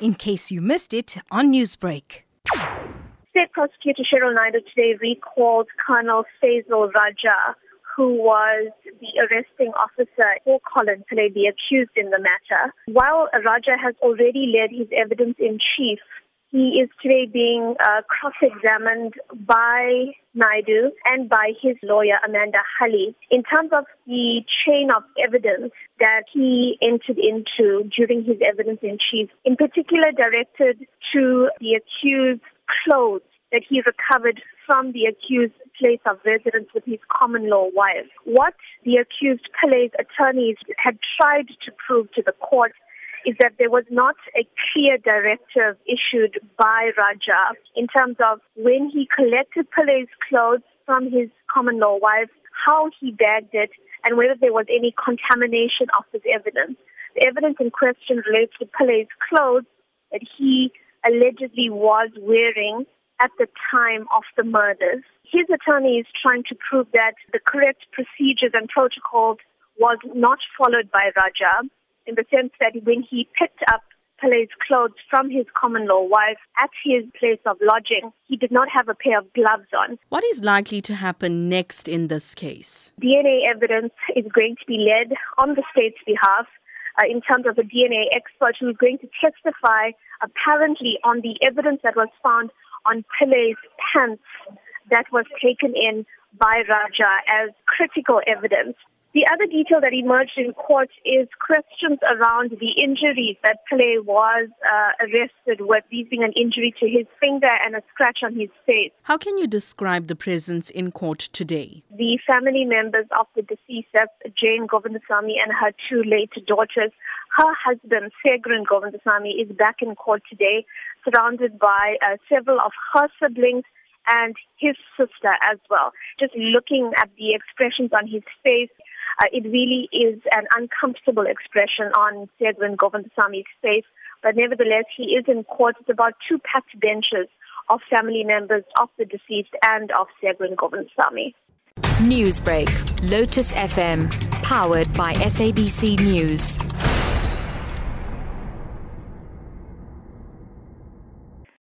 in case you missed it on Newsbreak. State Prosecutor Cheryl Naidoo today recalled Colonel Fazal Raja, who was the arresting officer for Collin Pillay, the accused in the matter. While Raja has already led his evidence in chief, he is today being uh, cross-examined by Naidoo and by his lawyer, Amanda Hulley, in terms of the chain of evidence that he entered into during his evidence in chief, in particular directed to the accused clothes that he recovered from the accused place of residence with his common law wife. What the accused Pillay's attorneys had tried to prove to the court is that there was not a clear directive issued by Raja in terms of when he collected Pillay's clothes from his common law wife, how he bagged it, and whether there was any contamination of his evidence. The evidence in question relates to Pillay's clothes that he allegedly was wearing at the time of the murders. His attorney is trying to prove that the correct procedures and protocols was not followed by Raja in the sense that when he picked up Pillay's clothes from his common law wife at his place of lodging, he did not have a pair of gloves on. What is likely to happen next in this case? DNA evidence is going to be led on the state's behalf uh, in terms of a DNA expert who is going to testify apparently on the evidence that was found on Pillay's pants that was taken in by Raja as critical evidence. The other detail that emerged in court is questions around the injuries that Pillay was uh, arrested with, these being an injury to his finger and a scratch on his face. How can you describe the presence in court today? The family members of the deceased, Jane Govindsamy and her two late daughters, her husband, Segrin Govindsamy, is back in court today, surrounded by uh, several of her siblings and his sister as well. Just looking at the expressions on his face, uh, it really is an uncomfortable expression on Segwin Govindsamy's face. But nevertheless, he is in court. It's about two packed benches of family members of the deceased and of Segwin Govindsamy. Newsbreak, Lotus FM, powered by SABC News.